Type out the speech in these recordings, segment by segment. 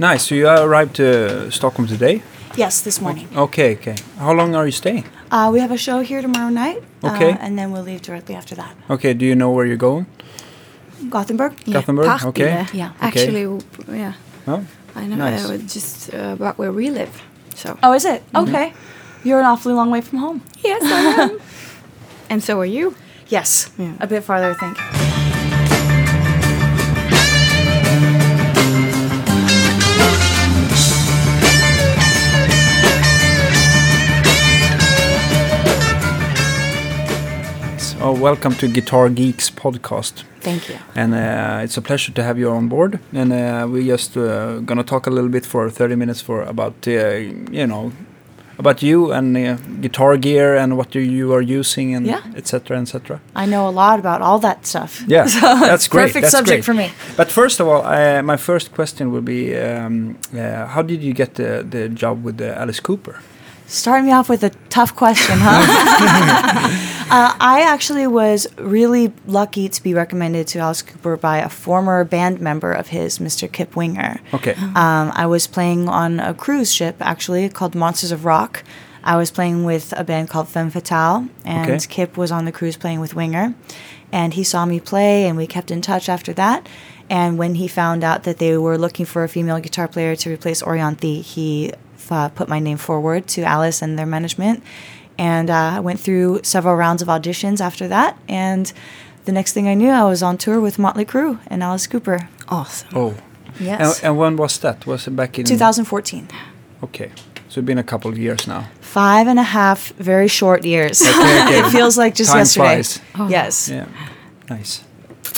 Nice. So you arrived to Stockholm today? Yes, this morning. Okay, okay. How long are you staying? Uh, we have a show here tomorrow night. Okay. Uh, and then we'll leave directly after that. Okay, do you know where you're going? Gothenburg? Gothenburg? Partille. Okay. Yeah. Actually, w- yeah. Oh, I know. Nice. Uh, just uh, about where we live. So. Oh, is it? Okay. You're an awfully long way from home. Yes, I am. and so are you. Yes. Yeah. A bit farther, I think. Oh, welcome to Guitar Geeks podcast. Thank you. And uh, it's a pleasure to have you on board. And uh, we're just uh, gonna talk a little bit for 30 minutes for about uh, you know about you and uh, guitar gear and what you, you are using and Yeah. etc. etc. I know a lot about all that stuff. Yeah, So that's great. Perfect that's subject great. for me. But first of all, uh, my first question will be: um, uh, How did you get the, the job with uh, Alice Cooper? Starting me off with a tough question, huh? uh, I actually was really lucky to be recommended to Alice Cooper by a former band member of his, Mr. Kip Winger. Okay. Um, I was playing on a cruise ship actually called Monsters of Rock. I was playing with a band called Femme Fatale, and Okay. Kip was on the cruise playing with Winger. And he saw me play, and we kept in touch after that. And when he found out that they were looking for a female guitar player to replace Orianthi, he uh, put my name forward to Alice and their management. And uh, I went through several rounds of auditions after that. And the next thing I knew, I was on tour with Motley Crue and Alice Cooper. Awesome. Oh. Yes. And, and when was that? Was it back in 2014. Okay. So it's been a couple of years now. Five and a half very short years. Okay, okay. it feels like just Time yesterday. flies. Yes. Yeah. Nice.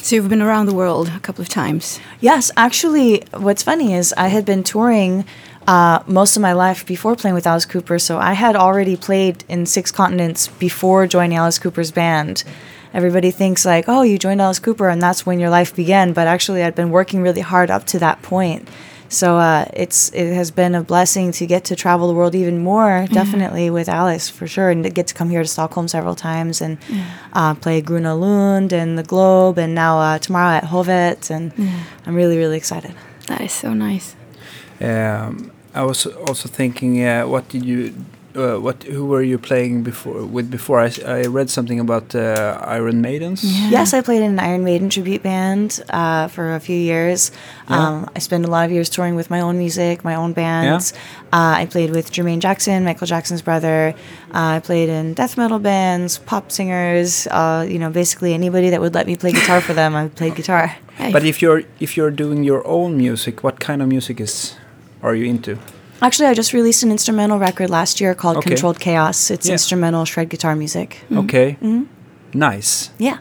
So you've been around the world a couple of times. Yes, actually, what's funny is I had been touring uh, most of my life before playing with Alice Cooper, so I had already played in six continents before joining Alice Cooper's band. Everybody thinks like, oh, you joined Alice Cooper and that's when your life began, but actually, I'd been working really hard up to that point. So uh, it's it has been a blessing to get to travel the world even more, definitely with Alice for sure, and to get to come here to Stockholm several times and uh, play Gröna Lund and the Globe, and now uh, tomorrow at Hovet, and I'm really really excited. That is so nice. Um, I was also thinking, uh, what did you, uh, what, who were you playing before with before? I read something about uh, Iron Maidens. Yes, I played in an Iron Maiden tribute band uh, for a few years. Yeah. Um, I spent a lot of years touring with my own music, my own bands. Uh, I played with Jermaine Jackson, Michael Jackson's brother. Uh, I played in death metal bands, pop singers. Uh, you know, basically anybody that would let me play guitar for them, I played guitar. Hey. But if you're if you're doing your own music, what kind of music is are you into? Actually, I just released an instrumental record last year called Okay. Controlled Chaos. It's Yeah. instrumental shred guitar music. Okay, Mhm. nice. Yeah.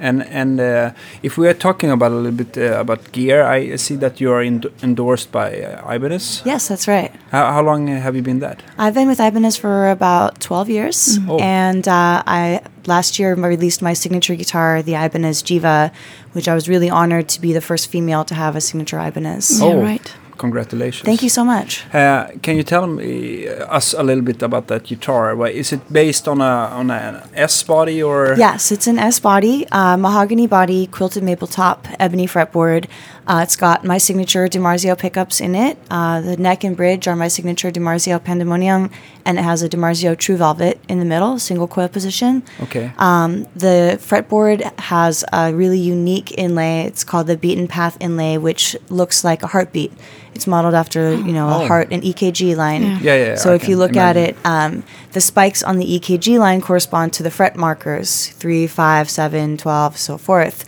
And and uh, if we are talking about a little bit uh, about gear, I see that you are endo- endorsed by uh, Ibanez. Yes, that's right. How, how long have you been that? I've been with Ibanez for about 12 years. Oh. And uh, I last year released my signature guitar, the Ibanez Jiva, which I was really honored to be the first female to have a signature Ibanez. Yeah, Oh. right. Congratulations. Thank you so much. Uh, can you tell me uh, us a little bit about that guitar? Is it based on a on an S body or? Yes, it's an S body, uh, mahogany body, quilted maple top, ebony fretboard. Uh, it's got my signature DiMarzio pickups in it. Uh, the neck and bridge are my signature DiMarzio Pandemonium, and it has a DiMarzio True Velvet in the middle, single coil position. Okay. Um, the fretboard has a really unique inlay. It's called the Beaten Path inlay, which looks like a heartbeat. It's modeled after you know Oh. a heart, an EKG line. Yeah. Yeah, yeah, So I if you can look at it, um, the spikes on the EKG line correspond to the fret markers three, five, seven, twelve, so forth.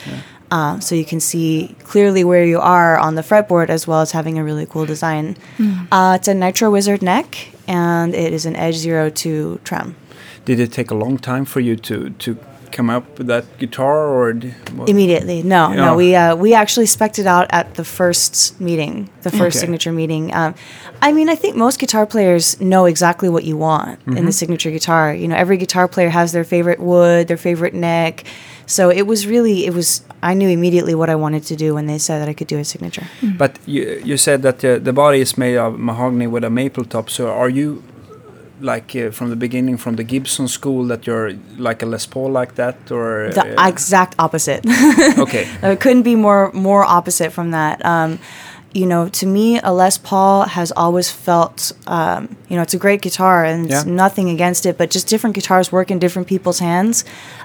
Uh, so you can see clearly where you are on the fretboard as well as having a really cool design. Uh, it's a Nitro Wizard neck and it is an Edge Zero Zero Two trem. Did it take a long time for you to to come up with that guitar or? d- Immediately, no, Yeah. no. We uh, we actually spec'd it out at the first meeting, the first Okay. signature meeting. Um, I mean, I think most guitar players know exactly what you want in Mm-hmm. the signature guitar. You know, every guitar player has their favorite wood, their favorite neck. So it was really, it was. I knew immediately what I wanted to do when they said that I could do a signature. But you you said that uh, the body is made of mahogany with a maple top. So are you like uh, from the beginning from the Gibson school that you're like a Les Paul like that or? The uh, exact opposite. okay. it couldn't be more more opposite from that. Um, you know, to me, a Les Paul has always felt, um, you know, it's a great guitar and it's Yeah. nothing against it, but just different guitars work in different people's hands.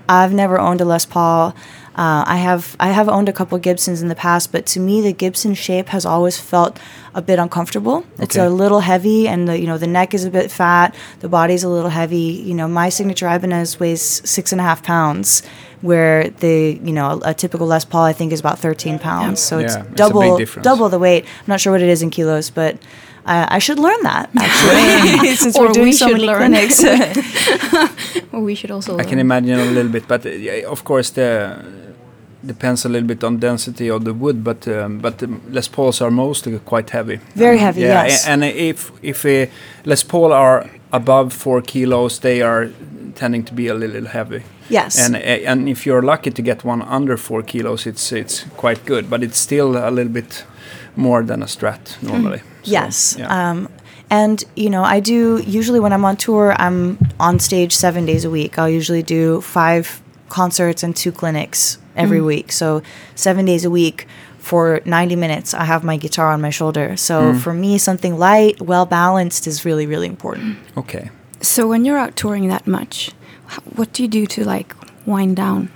I've never owned a Les Paul. Uh, I have I have owned a couple Gibsons in the past, but to me, the Gibson shape has always felt a bit uncomfortable. It's a little heavy, and the you know the neck is a bit fat, the body's a little heavy. You know, my signature Ibanez weighs six and a half pounds, where the you know a, a typical Les Paul I think is about thirteen pounds. So Yeah, it's it's double double the weight. I'm not sure what it is in kilos, but uh, I should learn that actually since Or we're doing we so should many learn. clinics. Well, we should also. I can imagine a little bit, but uh, of course the depends a little bit on density of the wood, but um, but the Les Pauls are mostly quite heavy. Very heavy, yeah, yes. and if if uh, Les Paul are above four kilos, they are tending to be a little heavy. yes. And uh, and if you're lucky to get one under four kilos, it's it's quite good, but it's still a little bit more than a Strat normally. So, Yes. yeah. Um, and you know, I do usually when I'm on tour, I'm on stage seven days a week. I'll usually do five concerts and two clinics every week. So seven days a week for 90 minutes, I have my guitar on my shoulder. So for me, something light, well balanced is really, really important. okay. So when you're out touring that much, what do you do to like wind down?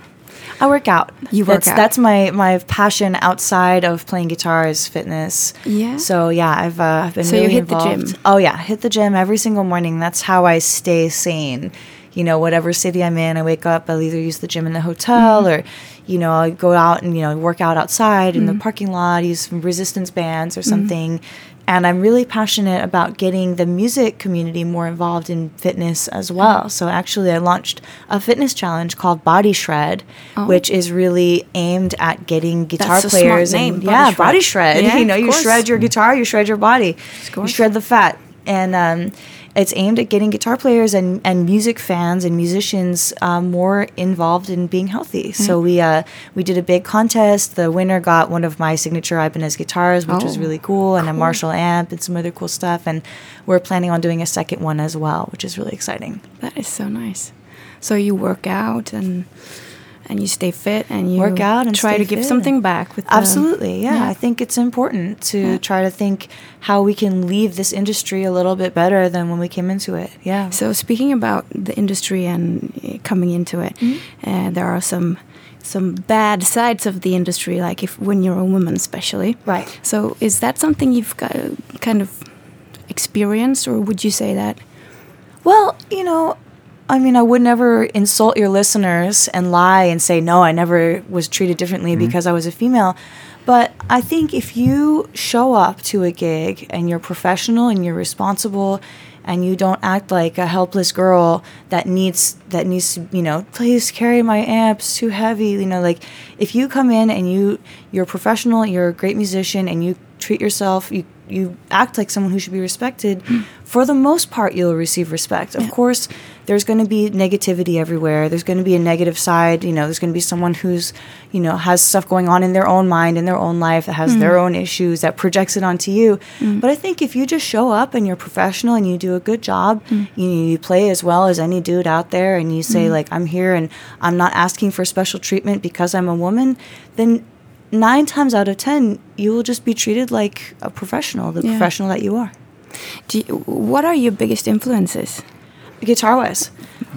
I work out. You work that's, out. That's my my passion outside of playing guitar is fitness. Yeah. So yeah, I've uh, I've been So you really hit the gym? Oh yeah, hit the gym every single morning. That's how I stay sane. You know, whatever city I'm in, I wake up. I'll either use the gym in the hotel Mm-hmm. or, you know, I'll go out and you know work out outside in Mm-hmm. the parking lot. Use some resistance bands or something. And I'm really passionate about getting the music community more involved in fitness as well. So actually, I launched a fitness challenge called Body Shred, Oh. which is really aimed at getting guitar That's a smart players name, and Body yeah, Shred. body shred. Yeah, you know, you course. shred your guitar, you shred your body, you shred the fat, and um, it's aimed at getting guitar players and, and music fans and musicians um, more involved in being healthy. So we uh, we did a big contest. The winner got one of my signature Ibanez guitars, which was Oh, really cool, and a. Marshall amp and some other cool stuff. And we're planning on doing a second one as well, which is really exciting. That is so nice. So you work out and and you stay fit and you Work out and try to give something back with the- Absolutely, yeah. yeah. I think it's important to Yeah. try to think how we can leave this industry a little bit better than when we came into it. Yeah. So speaking about the industry and uh, coming into it, Mm-hmm. uh, there are some some bad sides of the industry, like if when you're a woman, especially. Right. So is that something you've got, kind of experienced, or would you say that? Well, you know, I mean, I would never insult your listeners and lie and say, no, I never was treated differently mm-hmm. because I was a female. But I think if you show up to a gig and you're professional and you're responsible and you don't act like a helpless girl that needs that needs to, you know, please carry my amps too heavy, you know, like if you come in and you you're professional, you're a great musician and you treat yourself, you you act like someone who should be respected, hmm. for the most part, you'll receive respect. Of course, there's going to be negativity everywhere. There's going to be a negative side. You know, there's going to be someone who's, you know, has stuff going on in their own mind, in their own life, that has their mm. own issues, that projects it onto you. Mm. But I think if you just show up and you're professional and you do a good job, mm. you, you play as well as any dude out there, and you say, like, I'm here and I'm not asking for special treatment because I'm a woman, then nine times out of ten, you will just be treated like a professional, the Yeah. professional that you are. Do you, what are your biggest influences? Guitar wise.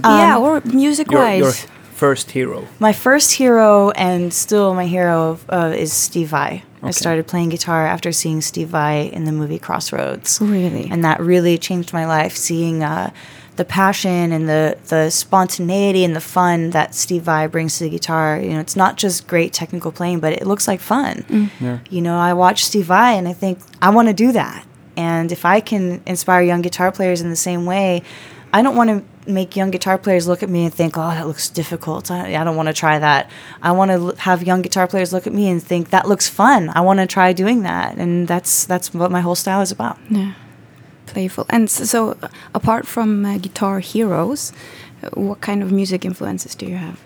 yeah, or music Your, wise? your first hero. My first hero and still my hero uh, is Steve Vai. I started playing guitar after seeing Steve Vai in the movie Crossroads. Really? And that really changed my life, seeing uh, the passion and the, the spontaneity and the fun that Steve Vai brings to the guitar. You know, it's not just great technical playing, but it looks like fun. Mm. Yeah. You know, I watch Steve Vai and I think, I want to do that. And if I can inspire young guitar players in the same way, I don't want to make young guitar players look at me and think, oh, that looks difficult. I, I don't want to try that. I want to l- have young guitar players look at me and think, that looks fun. I want to try doing that. And that's, that's what my whole style is about. Yeah, playful. And so, so apart from uh, guitar heroes, uh, what kind of music influences do you have?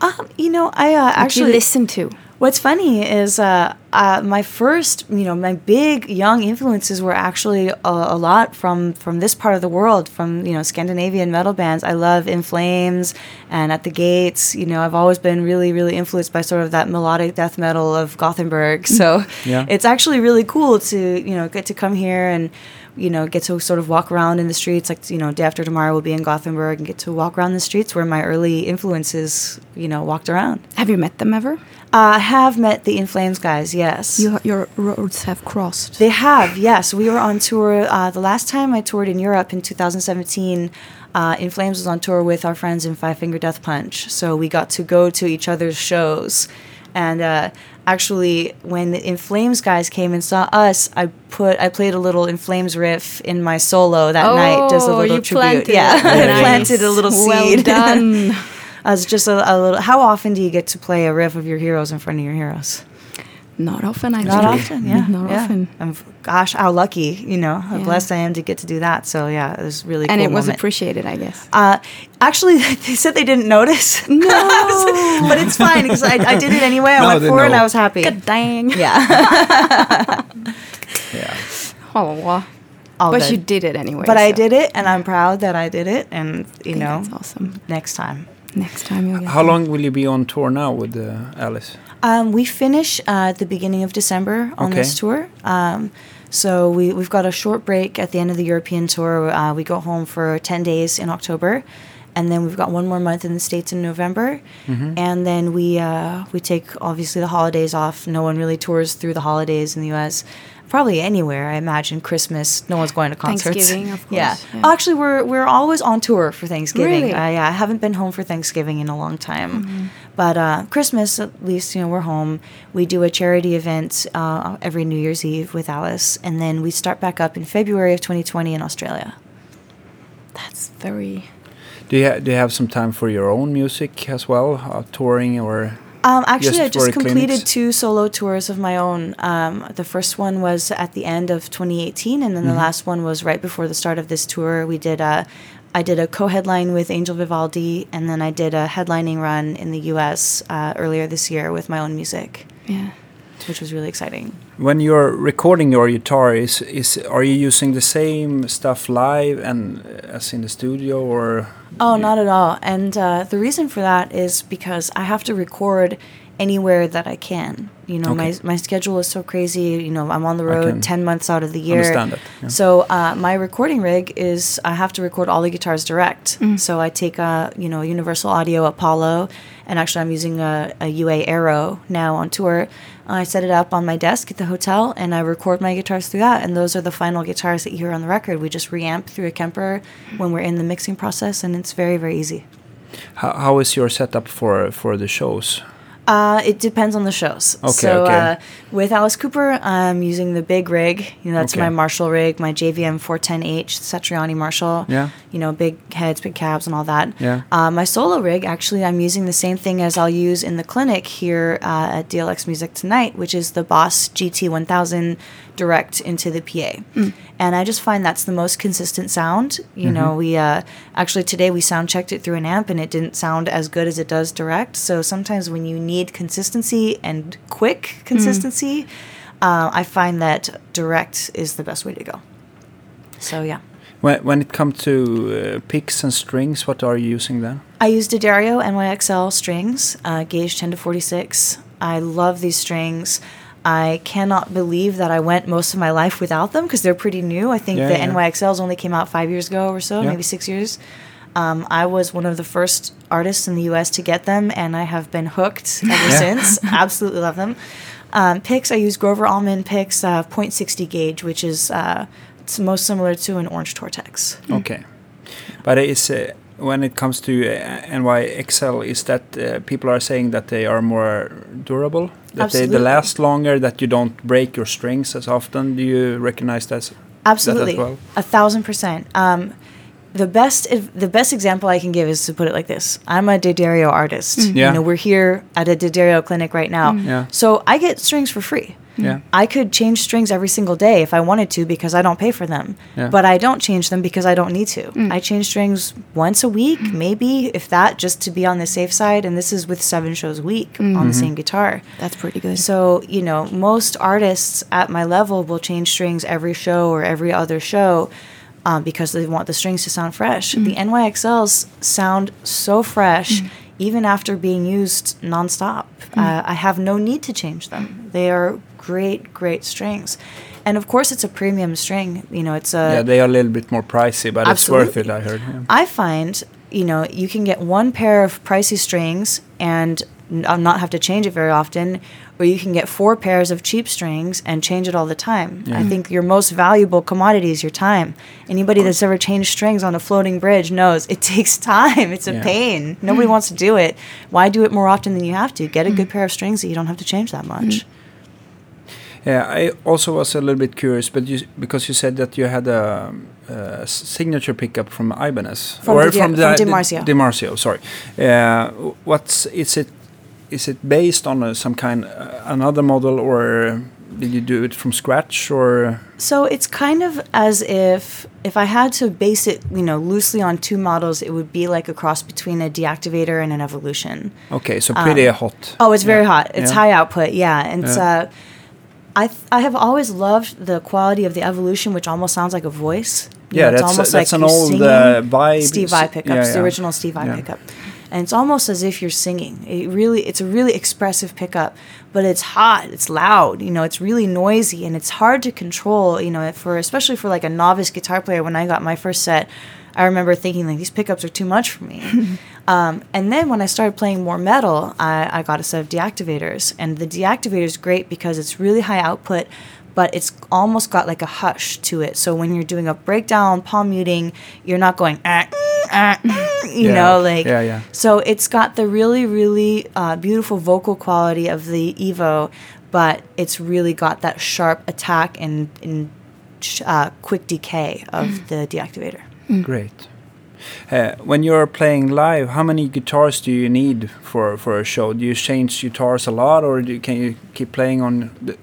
Um, you know, I uh, actually listen to? What's funny is uh, uh, my first, you know, my big young influences were actually a, a, lot from from this part of the world, from you know Scandinavian metal bands. I love In Flames and At the Gates. You know, I've always been really, really influenced by sort of that melodic death metal of Gothenburg. So yeah. it's actually really cool to you know get to come here and you know, get to sort of walk around in the streets. Like, you know, day after tomorrow we'll be in Gothenburg and get to walk around the streets where my early influences, you know, walked around. Have you met them ever? Uh, I have met the In Flames guys, yes. You, your roads have crossed. They have, yes. We were on tour. Uh, the last time I toured in Europe in 2017, uh, In Flames was on tour with our friends in Five Finger Death Punch. So we got to go to each other's shows. And uh, actually when the In Flames guys came and saw us, I put I played a little In Flames riff in my solo that oh, night, just a little tribute. Yeah, nice. planted a little seed. Well done. As just a, a little. How often do you get to play a riff of your heroes in front of your heroes? Not often, actually. Not often, yeah. Not yeah. often. And gosh, how lucky, you know, how yeah. blessed I am to get to do that. So yeah, it was really. And cool it was moment. appreciated, I guess. Uh, actually, they said they didn't notice. No, but it's fine because I, I, did it anyway. I no, went for it, and I was happy. Good dang. Yeah. yeah. Oh. All but good. you did it anyway. But so. I did it, and I'm proud that I did it. And you know, that's awesome. Next time. Next time you'll get. How long will you be on tour now with uh, Alice? Um, we finish uh, at the beginning of December on Okay. this tour. Um, so we, we've got a short break at the end of the European tour. Uh, we go home for 10 days in October. And then we've got one more month in the States in November. And then we, uh, we take, obviously, the holidays off. No one really tours through the holidays in the U.S. Probably anywhere, I imagine. Christmas, no one's going to concerts. Thanksgiving, of course, Yeah. yeah. Oh, actually, we're, we're always on tour for Thanksgiving. Really? Uh, yeah, I haven't been home for Thanksgiving in a long time. But uh, Christmas, at least, you know, we're home. We do a charity event uh, every New Year's Eve with Alice, and then we start back up in February of 2020 in Australia. That's very. Do you ha- do you have some time for your own music as well, uh, touring or? Um, actually, Just I just completed clinics? two solo tours of my own. Um, the first one was at the end of 2018, and then the last one was right before the start of this tour. We did a, I did a co-headline with Angel Vivaldi, and then I did a headlining run in the U.S. Uh, earlier this year with my own music, Yeah. which was really exciting. When you're recording your guitar, is is are you using the same stuff live and uh, as in the studio or? Oh, not at all. And uh, the reason for that is because I have to record anywhere that I can. You know, Okay. my my schedule is so crazy. You know, I'm on the road ten months out of the year. understand that, yeah. So uh, my recording rig is I have to record all the guitars direct. Mm. So I take a you know Universal Audio Apollo, and actually I'm using a, a UA Arrow now on tour. I set it up on my desk at the hotel, and I record my guitars through that. And those are the final guitars that you hear on the record. We just reamp through a Kemper when we're in the mixing process, and it's very very easy. How, how is your setup for for the shows? Uh, it depends on the shows. Okay, so okay. Uh, with Alice Cooper, I'm using the big rig. You know, that's Okay. my Marshall rig, my JVM 410H Satriani Marshall. Yeah. You know, big heads, big cabs, and all that. Yeah. Uh, my solo rig, actually, I'm using the same thing as I'll use in the clinic here uh, at DLX Music tonight, which is the Boss GT1000 direct into the PA. And I just find that's the most consistent sound. You know, we uh, actually today we sound checked it through an amp and it didn't sound as good as it does direct. So sometimes when you need consistency and quick consistency, uh, I find that direct is the best way to go. So yeah. When when it comes to uh, picks and strings, what are you using then? I use D'Addario NYXL strings, uh, gauge 10 to 46. I love these strings. I cannot believe that I went most of my life without them because they're pretty new. I think Yeah, the yeah. NYXLs only came out five years ago or so, Yeah. maybe six years. Um, I was one of the first artists in the US to get them, and I have been hooked ever Yeah. since. Absolutely love them. Um, picks, I use Grover Allman picks uh, .60 gauge, which is uh, it's most similar to an Orange Tortex. Okay, but it's uh, when it comes to uh, NYXL, is that uh, people are saying that they are more durable, that they, they last longer, that you don't break your strings as often. Do you recognize that? Absolutely, well? a thousand percent. Um, the best the best example I can give is to put it like this: I'm a D'Addario artist. Mm. Yeah. You know, we're here at a D'Addario clinic right now. Mm. Yeah. So I get strings for free. Yeah. I could change strings every single day if I wanted to because I don't pay for them. Yeah. But I don't change them because I don't need to. Mm. I change strings once a week, maybe, if that, just to be on the safe side. And this is with seven shows a week on the mm-hmm. same guitar. That's pretty good. So, you know, most artists at my level will change strings every show or every other show um, because they want the strings to sound fresh. The NYXLs sound so fresh even after being used nonstop. Uh, I have no need to change them. They are great, great strings. And of course, it's a premium string. You know, it's a. yeah, they are a little bit more pricey, but it's worth it. I heard. Yeah. I find, you know, you can get one pair of pricey strings and Uh, not have to change it very often, or you can get four pairs of cheap strings and change it all the time. I think your most valuable commodity is your time. Anybody that's ever changed strings on a floating bridge knows it takes time. It's a Yeah. pain. Nobody wants to do it. Why do it more often than you have to? Get a mm. good pair of strings that you don't have to change that much. Mm. Yeah, I also was a little bit curious, but you because you said that you had a, signature pickup from Ibanez From the Di- from DiMarzio. DiMarzio, sorry. Uh, what's is it? Is it based on uh, some kind uh, another model, or did you do it from scratch, or So it's kind of as if if I had to base it, you know, loosely on two models, it would be like a cross between a D Activator and an evolution. okay? So pretty hot. Oh, it's very Yeah. hot. It's Yeah. high output, yeah. And it's, Yeah. uh, I th- I have always loved the quality of the evolution, which almost sounds like a voice. You Yeah, know, that's- that's an old, uh, Steve Vai pickups, yeah, the original Steve Vai pickup, and it's almost as if you're singing. It really, it's a really expressive pickup, but it's hot, it's loud. You know, it's really noisy, and it's hard to control. You know, for especially for like a novice guitar player. When I got my first set, I remember thinking like these pickups are too much for me. Um, and then when I started playing more metal, I, I got a set of D Activators. And the D Activator is great because it's really high output, but it's almost got like a hush to it. So when you're doing a breakdown, palm muting, you're not going, ah, mm, ah, mm, you Yeah. know, like. Yeah, yeah. So it's got the really, really uh, beautiful vocal quality of the Evo, but it's really got that sharp attack and, and sh- uh, quick decay of the D Activator. Great. Uh, when you're playing live, how many guitars do you need for, for a show? Do you change guitars a lot, or do you, can you keep playing on the,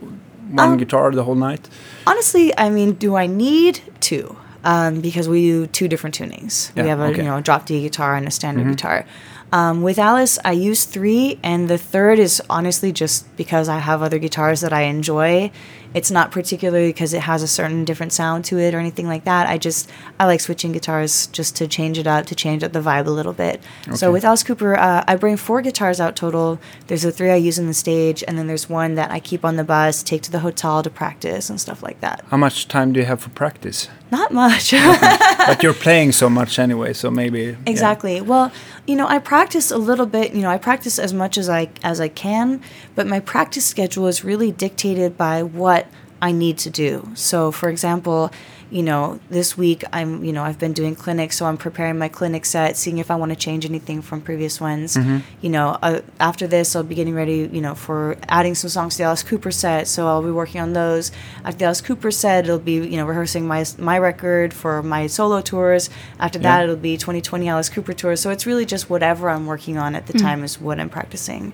one Um, guitar the whole night? Honestly, I mean, do I need two? Um, because we do two different tunings. Yeah, we have a okay. Mm-hmm. you know a drop D guitar and a standard guitar. Um, with Alice, I use three, and the third is honestly just because I have other guitars that I enjoy. It's not particularly because it has a certain different sound to it or anything like that. I just I like switching guitars just to change it up, to change up the vibe a little bit. So with Alice Cooper, uh, I bring four guitars out total. There's the three I use on the stage, and then there's one that I keep on the bus, take to the hotel to practice and stuff like that. How much time do you have for practice? Not much. but you're playing so much anyway, so maybe yeah. Exactly. Well, you know, I practice a little bit. You know, I practice as much as I as I can, but my practice schedule is really dictated by what I need to do. So, for example, you know, this week I'm, you know, I've been doing clinics, so I'm preparing my clinic set, seeing if I want to change anything from previous ones. You know, uh, after this, I'll be getting ready, you know, for adding some songs to the Alice Cooper set, so I'll be working on those. After the Alice Cooper set, it'll be, you know, rehearsing my my record for my solo tours. After that, it'll be 2020 Alice Cooper tour. So it's really just whatever I'm working on at the time is what I'm practicing.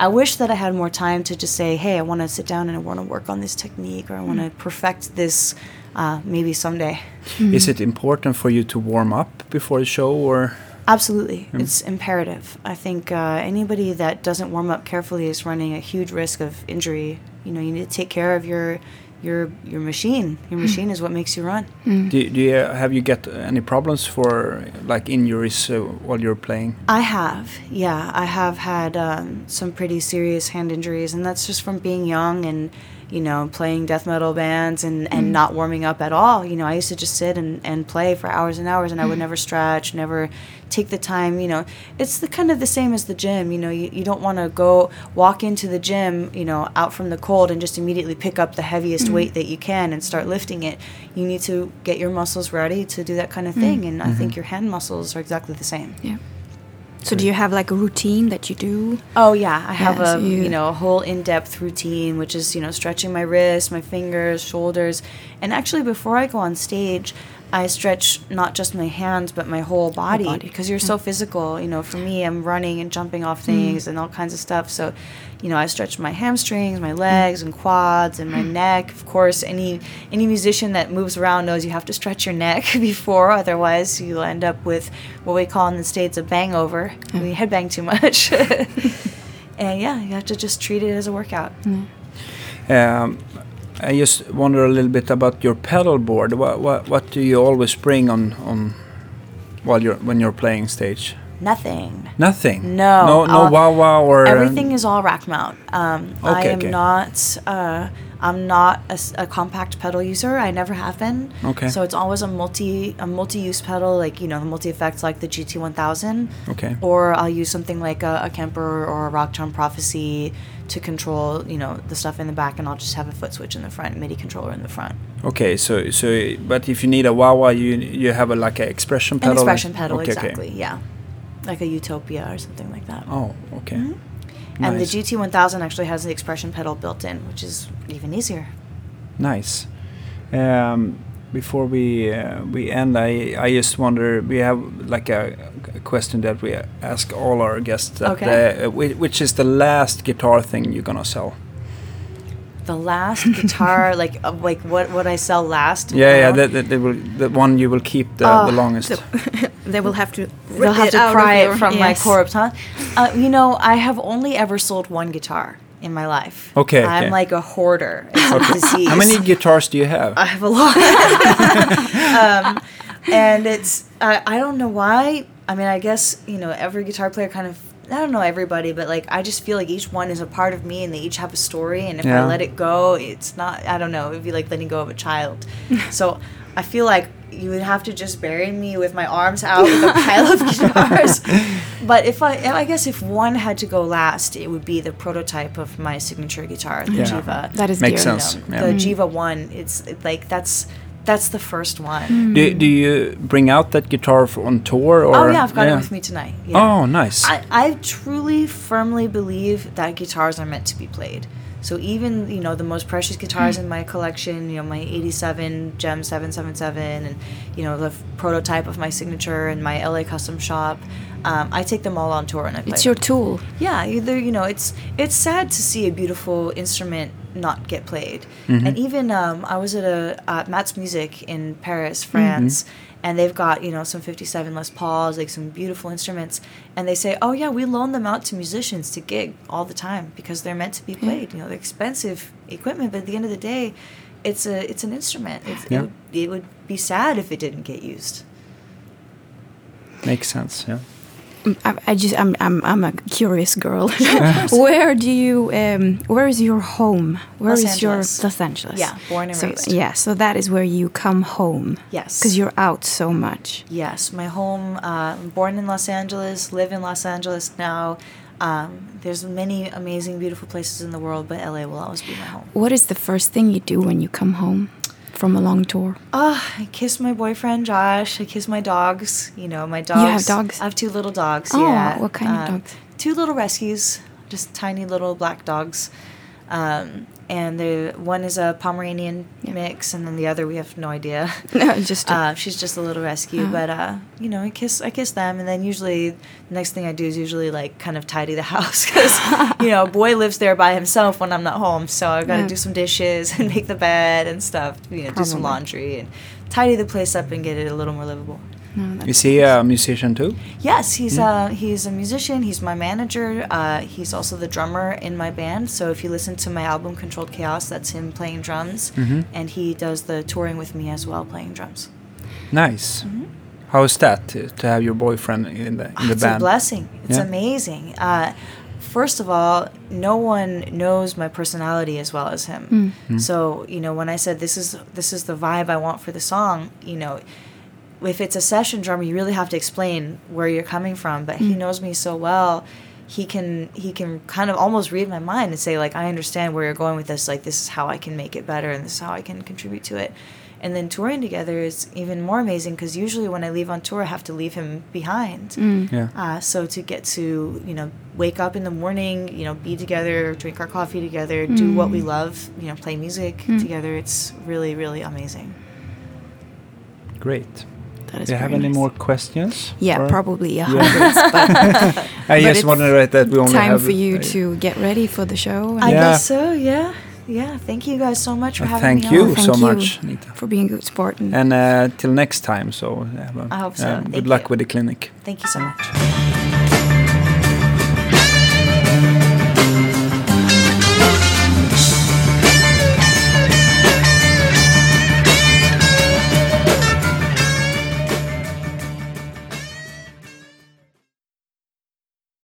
I wish that I had more time to just say, hey, I want to sit down and I want to work on this technique or I want to perfect this uh, maybe someday. Is it important for you to warm up before the show, or Absolutely. It's imperative. I think uh, anybody that doesn't warm up carefully is running a huge risk of injury. You know, you need to take care of your your your machine. Your machine is what makes you run. do, do you have you get any problems for like injuries uh, while you're playing? I have, yeah, I have had um, some pretty serious hand injuries, and that's just from being young and you know playing death metal bands and, and mm. not warming up at all. You know, I used to just sit and, and play for hours and hours, and I would mm. never stretch, never take the time. You know, it's the kind of the same as the gym. You know, you, you don't want to go walk into the gym, you know, out from the cold and just immediately pick up the heaviest mm. weight that you can and start lifting it. You need to get your muscles ready to do that kind of thing, and I mm-hmm. think your hand muscles are exactly the same. Yeah. So do you have like a routine that you do? Oh yeah, I have Yeah, a so you- you know a whole in-depth routine, which is you know stretching my wrists, my fingers, shoulders, and actually before I go on stage, I stretch not just my hands but my whole body, body. because you're so physical. You know, for me, I'm running and jumping off mm. things and all kinds of stuff. So, you know, I stretch my hamstrings, my legs, and quads, and my neck. Of course, any any musician that moves around knows you have to stretch your neck before, otherwise you'll end up with what we call in the states a bangover. We headbang too much. And yeah, you have to just treat it as a workout. Um, I just wonder a little bit about your pedal board. What what what do you always bring on on while you're when you're playing stage? Nothing. Nothing. No, No no I'll- wow wow or Everything is all rack mount. Um, I am okay. not. Uh, I'm not a, a compact pedal user. I never have been. Okay. So it's always a multi a multi-use pedal, like you know the multi-effects, like the GT1000. Okay. Or I'll use something like a, a Kemper or a Rocktron Prophesy to control, you know, the stuff in the back, and I'll just have a foot switch in the front, MIDI controller in the front. Okay, so so but if you need a wah wah, you you have a like a expression An pedal. like- expression pedal, okay, okay. exactly. Yeah. Like a Utopia or something like that. Oh, okay. Mhm. And the GT1000 actually has the expression pedal built in, which is even easier. Nice. Um, before we uh, we end, I I just wonder. We have like a, a question that we ask all our guests. That, Okay. uh, which is the last guitar thing you're gonna sell? The last guitar, like uh, like what what I sell last? Yeah, yeah. The, the, the, will, the one you will keep the, Oh, the longest. They will have to. They'll have to pry it from my corpse, huh? Uh, you know, I have only ever sold one guitar in my life. Okay, I'm okay. like a hoarder. It's a disease. How many guitars do you have? I have a lot. um, and it's I I don't know why. I mean, I guess you know every guitar player kind of. I don't know everybody, but like I just feel like each one is a part of me, and they each have a story. And if Yeah. I let it go, it's not. I don't know. It'd be like letting go of a child. so I feel like you would have to just bury me with my arms out with a pile of guitars. But if I, I guess if one had to go last, it would be the prototype of my signature guitar, the Yeah. Jiva That is Makes dear. you sense. know, yeah. the Jiva one. It's it, like that's that's the first one. Do, do you bring out that guitar on tour or? oh yeah, I've got it with me tonight. Yeah. Oh, nice. I, I truly firmly believe that guitars are meant to be played. So even you know the most precious guitars in my collection, you know my '87 JEM 777, and you know the prototype of my signature and my LA custom shop. Um, I take them all on tour and I play. It's your tool. Yeah, either you know, it's it's sad to see a beautiful instrument not get played. Mm-hmm. And even um, I was at a uh, Matt's Music in Paris, France, and they've got you know some '57 Les Pauls, like some beautiful instruments, and they say, oh yeah, we loan them out to musicians to gig all the time because they're meant to be played. You know, they're expensive equipment, but at the end of the day, it's a it's an instrument. It's, Yeah. it, would, it would be sad if it didn't get used. Makes sense. Yeah. I, I just I'm I'm I'm a curious girl. where do you um where is your home? Where Los is your Angeles. Los Angeles? Yeah, born and so, raised. Yeah, so that is where you come home. Yes. Because you're out so much. Yes, my home. Uh, born in Los Angeles, live in Los Angeles now. Um, there's many amazing, beautiful places in the world, but LA will always be my home. What is the first thing you do when you come home from a long tour? Ah, I kiss my boyfriend Josh. I kiss my dogs. You know, my dogs. You have dogs? I have two little dogs. Oh, yeah. what kind of Uh, dogs? Two little rescues, just tiny little black dogs. Um, and the one is a Pomeranian mix, and then the other we have no idea. No, just Uh, she's just a little rescue, Uh-huh. but uh, you know, I kiss I kiss them, and then usually the next thing I do is usually like kind of tidy the house because you know, boy lives there by himself when I'm not home, so I've got to Yeah. do some dishes and make the bed and stuff. You know, do some laundry and tidy the place up and get it a little more livable. No, Is he a musician too? Yes, he's uh he's a musician. He's my manager. Uh, he's also the drummer in my band. So if you listen to my album Controlled Chaos, that's him playing drums, Mm-hmm. and he does the touring with me as well, playing drums. Nice. Mm-hmm. How is that to, to have your boyfriend in the in Oh, the it's band? a blessing. It's Yeah. amazing. Uh, first of all, no one knows my personality as well as him. Mm. So you know, when I said this is this is the vibe I want for the song, you know, if it's a session drummer, you really have to explain where you're coming from. But he mm. knows me so well. He can he can kind of almost read my mind and say like I understand where you're going with this. Like this is how I can make it better, and this is how I can contribute to it. And then touring together is even more amazing because usually when I leave on tour, I have to leave him behind. Mm. Yeah. Uh, so to get to you know wake up in the morning, you know, be together, drink our coffee together, do mm. what we love, you know, play music together. It's really really amazing. Great. That is Do you have very any more questions? Yeah, probably yeah, Yeah. hundreds, but I but just it's wondered that we only have time have for you uh, to get ready for the show I Yeah. guess so. Yeah. Yeah. Thank you guys so much for uh, having thank me you on. Thank so you. So much, Anita. for being a good sport. And And uh, till next time. So, yeah, well, I hope so. yeah, Thank good luck you. with the clinic. Thank you so much.